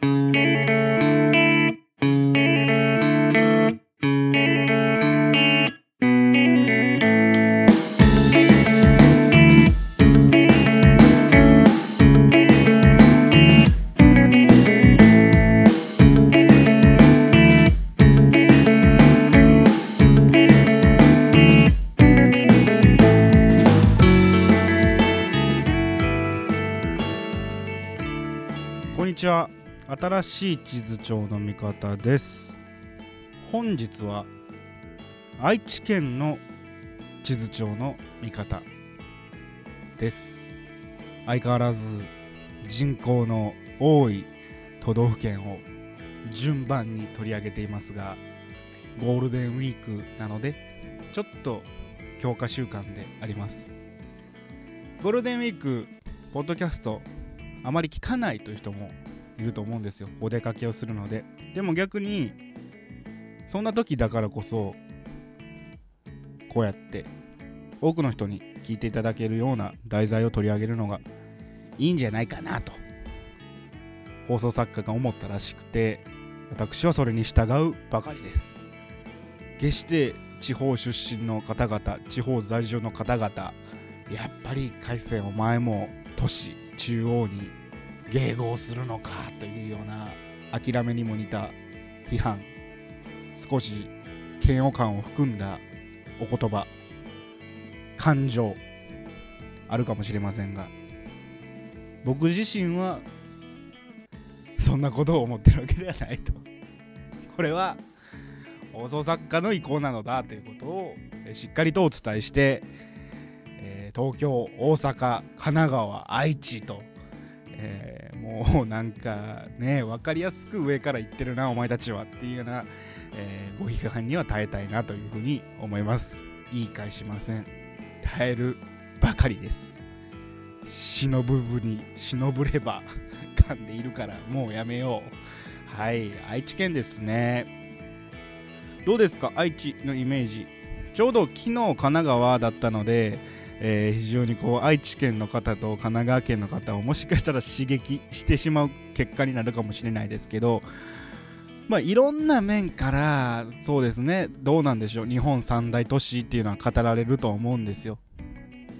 こんにちは。新しい地図帳の見方です。本日は愛知県の地図帳の見方です。相変わらず人口の多い都道府県を順番に取り上げていますがゴールデンウィークなのでちょっと強化週間であります。ゴールデンウィークポッドキャストあまり聞かないという人もいると思うんですよ。お出かけをするので。でも逆にそんな時だからこそこうやって多くの人に聞いていただけるような題材を取り上げるのがいいんじゃないかなと。放送作家が思ったらしくて私はそれに従うばかりです。決して地方出身の方々地方在住の方々やっぱり海鮮お前も都市中央に迎合するのかというような諦めにも似た批判少し嫌悪感を含んだお言葉感情あるかもしれませんが僕自身はそんなことを思ってるわけではないと。これは放送作家の意向なのだということをしっかりとお伝えして東京大阪神奈川愛知と、えー、もうなんかね分かりやすく上から言ってるなお前たちはっていうような、えー、ご批判には耐えたいなというふうに思います。言い返しません。耐えるばかりです。忍ぶぶに忍ぶれば噛んでいるからもうやめよう。はい愛知県ですね。どうですか愛知のイメージ。ちょうど昨日神奈川だったのでえー、非常にこう愛知県の方と神奈川県の方をもしかしたら刺激してしまう結果になるかもしれないですけど、まあ、いろんな面からそうですねどうなんでしょう日本三大都市っていうのは語られると思うんですよ。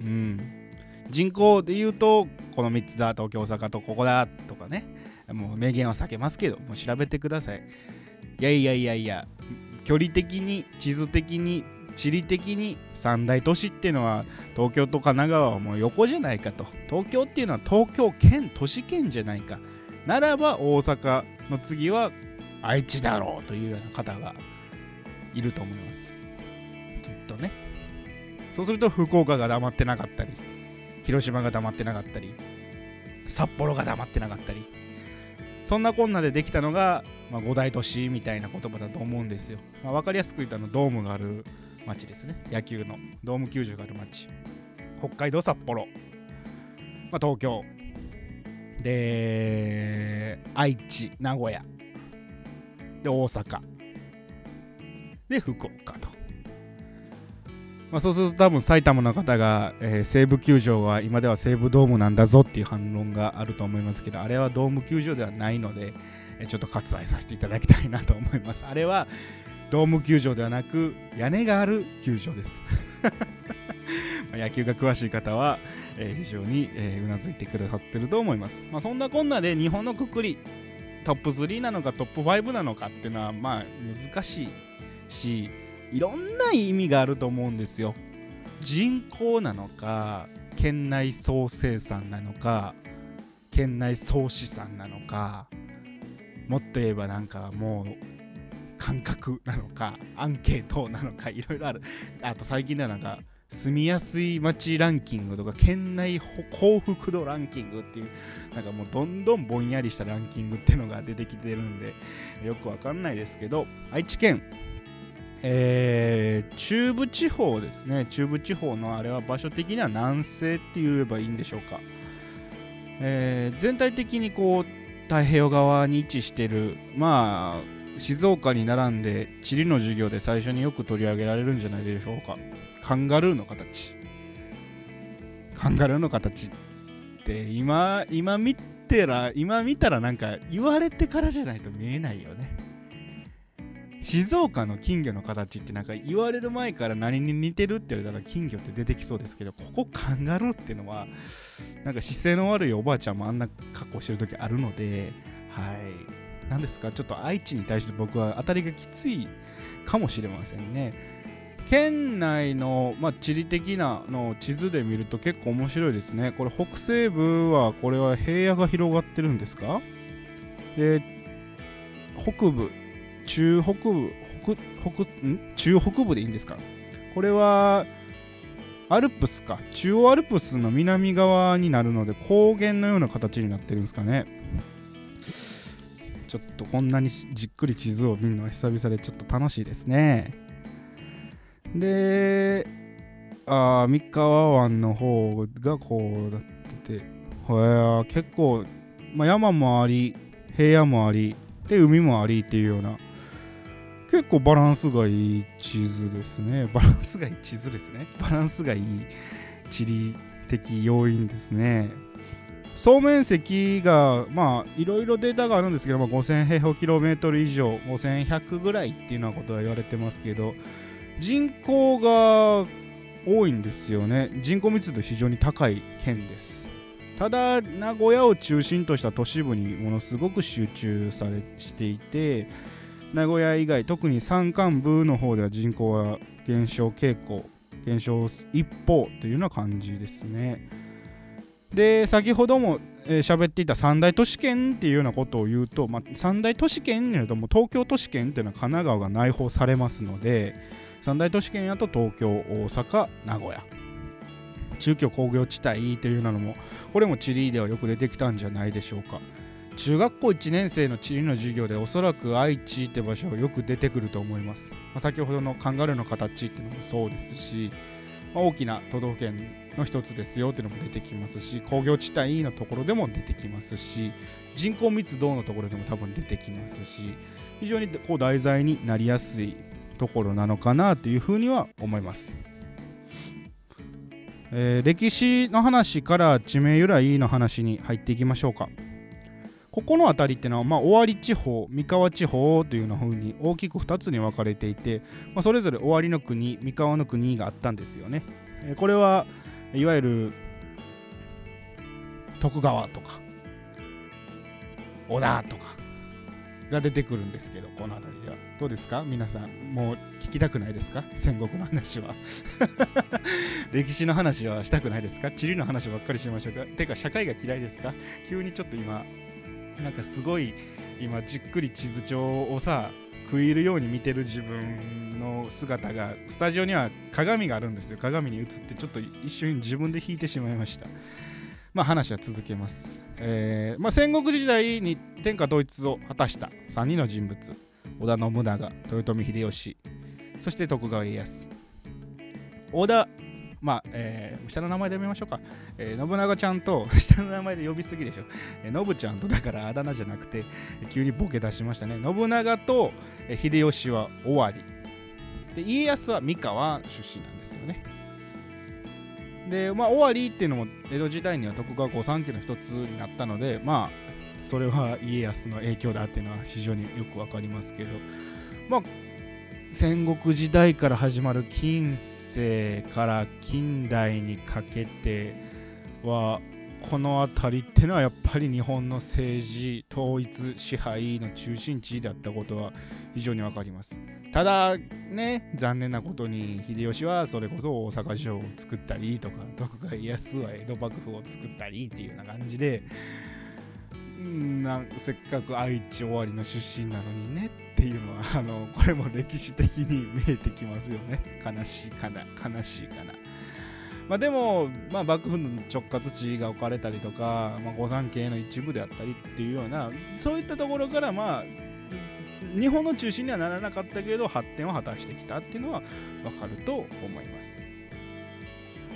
うん、人口で言うとこの3つだ東京大阪とここだとかねもう明言は避けますけどもう調べてください。いやいやいやいや距離的に地図的に地理的に三大都市っていうのは東京と神奈川はもう横じゃないかと。東京っていうのは東京県都市圏じゃないか。ならば大阪の次は愛知だろうというような方がいると思います。きっとね。そうすると福岡が黙ってなかったり広島が黙ってなかったり札幌が黙ってなかったり。そんなこんなでできたのが、まあ、五大都市みたいな言葉だと思うんですよ、まあ、分かりやすく言ったのドームがある町ですね。野球のドーム球場がある町。北海道札幌、まあ、東京。で愛知名古屋。で大阪。で福岡と、まあ、そうすると多分埼玉の方が、えー、西武球場は今では西武ドームなんだぞっていう反論があると思いますけどあれはドーム球場ではないのでちょっと割愛させていただきたいなと思います。あれはドーム球場ではなく屋根がある球場です。野球が詳しい方は、えー、非常に、うなずいてくださってると思います、まあ、そんなこんなで日本のくくりトップ3なのかトップ5なのかっていうのはまあ難しいしいろんな意味があると思うんですよ。人口なのか県内総生産なのか県内総資産なのかもっと言えばなんかもう感覚なのかアンケートなのかいろいろある。あと最近ではなんか住みやすい街ランキングとか県内幸福度ランキングっていうなんかもうどんどんぼんやりしたランキングってのが出てきてるんで よくわかんないですけど愛知県えー、中部地方ですね。中部地方のあれは場所的には南西って言えばいいんでしょうか、えー、全体的にこう太平洋側に位置してるまあ静岡に並んで地理の授業で最初によく取り上げられるんじゃないでしょうか。カンガルーの形。カンガルーの形って今今見てら今見たらなんか言われてからじゃないと見えないよね。静岡の金魚の形ってなんか言われる前から何に似てるって言われたら金魚って出てきそうですけどここカンガルーっていうのはなんか姿勢の悪いおばあちゃんもあんな格好してる時あるのではい。何ですか？ちょっと愛知に対して僕は当たりがきついかもしれませんね。県内の、まあ、地理的なの地図で見ると結構面白いですね。これ北西部はこれは平野が広がってるんですか？で北部中北部北北ん？中北部でいいんですか？これはアルプスか。中央アルプスの南側になるので高原のような形になってるんですかね。ちょっとこんなにじっくり地図を見るのは久々でちょっと楽しいですね。であ三河湾の方がこうなってて結構、まあ、山もあり平野もありで海もありっていうような結構バランスがいい地図ですね。バランスがいい地図ですね。バランスがいい地理的要因ですね。総面積がまあいろいろデータがあるんですけど、まあ、5000平方キロメートル以上5100ぐらいっていうようなことは言われてますけど人口が多いんですよね。人口密度非常に高い県です。ただ名古屋を中心とした都市部にものすごく集中されしていて名古屋以外特に山間部の方では人口は減少傾向減少一方というような感じですね。で先ほども喋、えー、っていた三大都市圏っていうようなことを言うと、まあ、三大都市圏になるとも東京都市圏っていうのは神奈川が内包されますので三大都市圏やと東京大阪名古屋。中京工業地帯というのもこれも地理ではよく出てきたんじゃないでしょうか。中学校1年生の地理の授業でおそらく愛知って場所がよく出てくると思います、まあ、先ほどのカンガルーの形っていうのもそうですし、まあ、大きな都道府県の一つですよっていうのも出てきますし工業地帯のところでも出てきますし人口密度のところでも多分出てきますし非常にこう題材になりやすいところなのかなというふうには思います。えー、歴史の話から地名由来の話に入っていきましょうか。ここの辺りっていうのは、まあ、尾張地方、三河地方というような風に大きく2つに分かれていて、まあ、それぞれ尾張の国、三河の国があったんですよね。えー、これはいわゆる徳川とか織田とかが出てくるんですけどこの辺りでは。どうですか？皆さんもう聞きたくないですか？戦国の話は。歴史の話はしたくないですか？地理の話ばっかりしましょうか？てか社会が嫌いですか？急にちょっと今なんかすごい今じっくり地図帳をさ食い入るように見てる自分の姿がスタジオには鏡があるんですよ。鏡に映ってちょっと一瞬自分で引いてしまいました。まあ話は続けます。えーまあ、戦国時代に天下統一を果たした3人の人物。織田信長豊臣秀吉そして徳川家康。織田まあ、えー、下の名前で呼びましょうか、えー、信長ちゃんと 下の名前で呼びすぎでしょ、えー、信ちゃんとだからあだ名じゃなくて急にボケ出しましたね。信長と、えー、秀吉は尾張。で家康は三河出身なんですよね。で、まあ、尾張っていうのも江戸時代には徳川御三家の一つになったので、まあ、それは家康の影響だっていうのは非常によくわかりますけど、まあ、戦国時代から始まる近世から近代にかけてはこの辺りってのはやっぱり日本の政治統一支配の中心地であったことは非常にわかります。ただね残念なことに秀吉はそれこそ大阪城を作ったりとか徳川家康は江戸幕府を作ったりっていうような感じでなせっかく愛知終わりの出身なのにねっていうのはあのこれも歴史的に見えてきますよね。悲しいかな悲しいかなまあ、でも、まあ、幕府の直轄地が置かれたりとか、まあ、御三家の一部であったりっていうようなそういったところからまあ日本の中心にはならなかったけど発展を果たしてきたっていうのは分かると思います。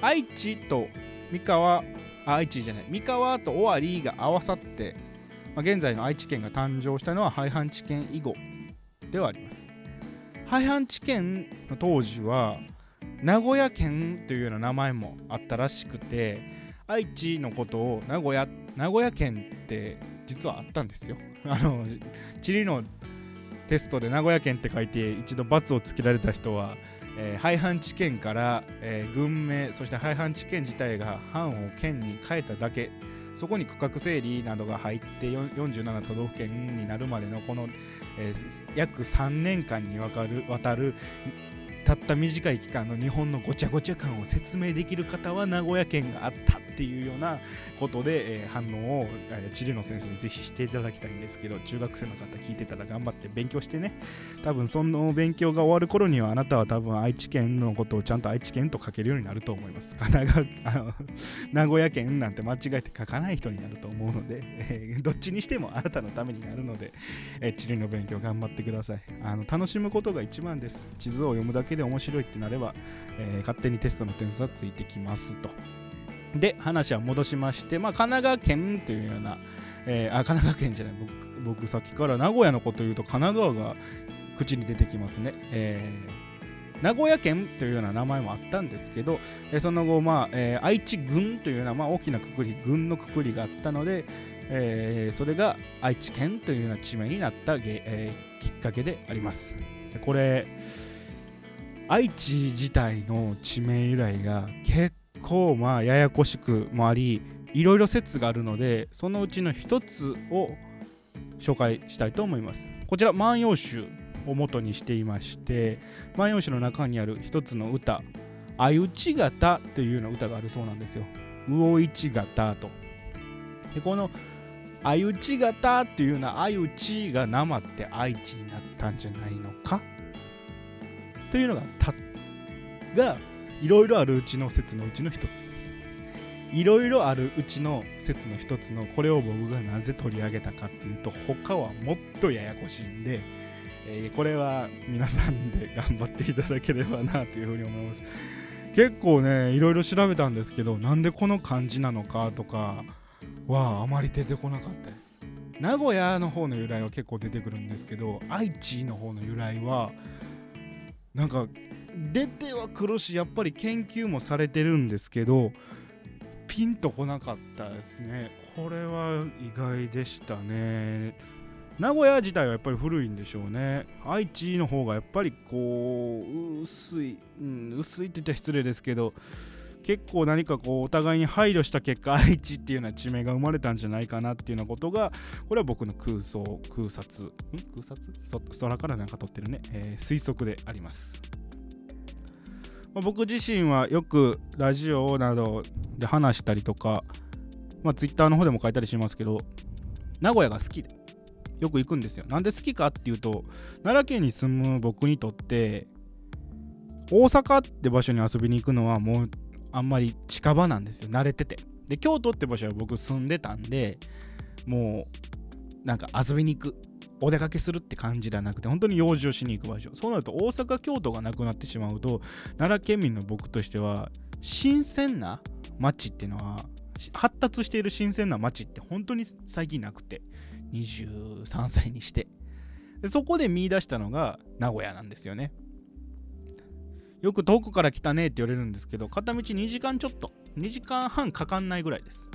愛知と三河愛知じゃない。三河と尾張が合わさって、まあ、現在の愛知県が誕生したのは廃藩置県以後ではあります。廃藩置県の当時は名古屋県というような名前もあったらしくて愛知のことを名古屋名古屋県って実はあったんですよ。あの地理のテストで名古屋県って書いて一度罰をつけられた人は、えー、廃藩置県から、えー、軍名そして廃藩置県自体が藩を県に変えただけそこに区画整理などが入って47都道府県になるまでのこの、えー、約3年間にわかる渡るたった短い期間の日本のごちゃごちゃ感を説明できる方は名古屋県があった。っていうようなことで、えー、反応を、えー、地理の先生にぜひしていただきたいんですけど中学生の方聞いてたら頑張って勉強してね。多分その勉強が終わる頃にはあなたは多分愛知県のことをちゃんと愛知県と書けるようになると思います。神奈川あの 名古屋県なんて間違えて書かない人になると思うので、えー、どっちにしてもあなたのためになるので、えー、地理の勉強頑張ってください。あの楽しむことが一番です。地図を読むだけで面白いってなれば、えー、勝手にテストの点数はついてきますと。で話は戻しまして、まあ、神奈川県というような、えー、あ神奈川県じゃない僕僕さっきから名古屋のこと言うと神奈川が口に出てきますね、えー、名古屋県というような名前もあったんですけど、えー、その後、まあえー、愛知郡というような、まあ、大きなくくり郡のくくりがあったので、えー、それが愛知県というような地名になったげ、えー、きっかけであります。でこれ愛知自体の地名由来が結構まあややこしくもありいろいろ説があるのでそのうちの一つを紹介したいと思います。こちら万葉集を元にしていまして万葉集の中にある一つの歌「相打ち型」というような歌があるそうなんですよ。魚市型と。でこの相打ち型っていうような相打ちが生って愛知になったんじゃないのか？というのがたがいろいろあるうちの説のうちの一つです。いろいろあるうちの説の一つのこれを僕がなぜ取り上げたかっていうと他はもっとややこしいんで、えー、これは皆さんで頑張っていただければなというふうに思います。結構ねいろいろ調べたんですけどなんでこの漢字なのかとかはあまり出てこなかったです。名古屋の方の由来は結構出てくるんですけど愛知の方の由来はなんか出てはくるしやっぱり研究もされてるんですけどピンとこなかったですね。これは意外でしたね。名古屋自体はやっぱり古いんでしょうね。愛知の方がやっぱりこう薄い、うん、薄いって言ったら失礼ですけど結構何かこうお互いに配慮した結果 愛知っていうような地名が生まれたんじゃないかなっていうようなことがこれは僕の空想空撮ん？空撮空からなんか撮ってるね、えー、推測であります。まあ、僕自身はよくラジオなどで話したりとか、まあ、ツイッターの方でも書いたりしますけど名古屋が好きでよく行くんですよ。なんで好きかっていうと奈良県に住む僕にとって大阪って場所に遊びに行くのはもうあんまり近場なんですよ。慣れてて。で京都って場所は僕住んでたんでもうなんか遊びに行く。お出かけするって感じではなくて本当に用事をしに行く場所。そうなると大阪京都がなくなってしまうと奈良県民の僕としては新鮮な街っていうのは発達している新鮮な街って本当に最近なくて23歳にして。でそこで見出したのが名古屋なんですよね。よく遠くから来たねって言われるんですけど片道2時間ちょっと2時間半かかんないぐらいです。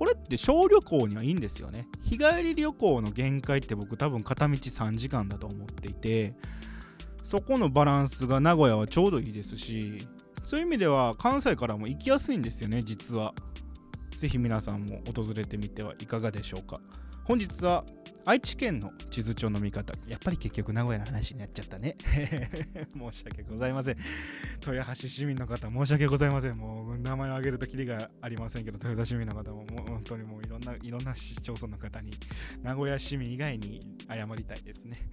これって小旅行にはいいんですよね。日帰り旅行の限界って僕多分片道3時間だと思っていてそこのバランスが名古屋はちょうどいいですしそういう意味では関西からも行きやすいんですよね実は。是非皆さんも訪れてみてはいかがでしょうか。本日は愛知県の地図帳の見方やっぱり結局名古屋の話になっちゃったね。申し訳ございません。豊橋市民の方申し訳ございません。もう名前を挙げるときりがありませんけど豊田市民の方ももう本当にもういろんないろんな市町村の方に名古屋市民以外に謝りたいですね。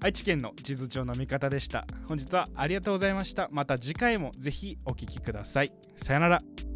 愛知県の地図帳の見方でした。本日はありがとうございました。また次回もぜひお聴きください。さよなら。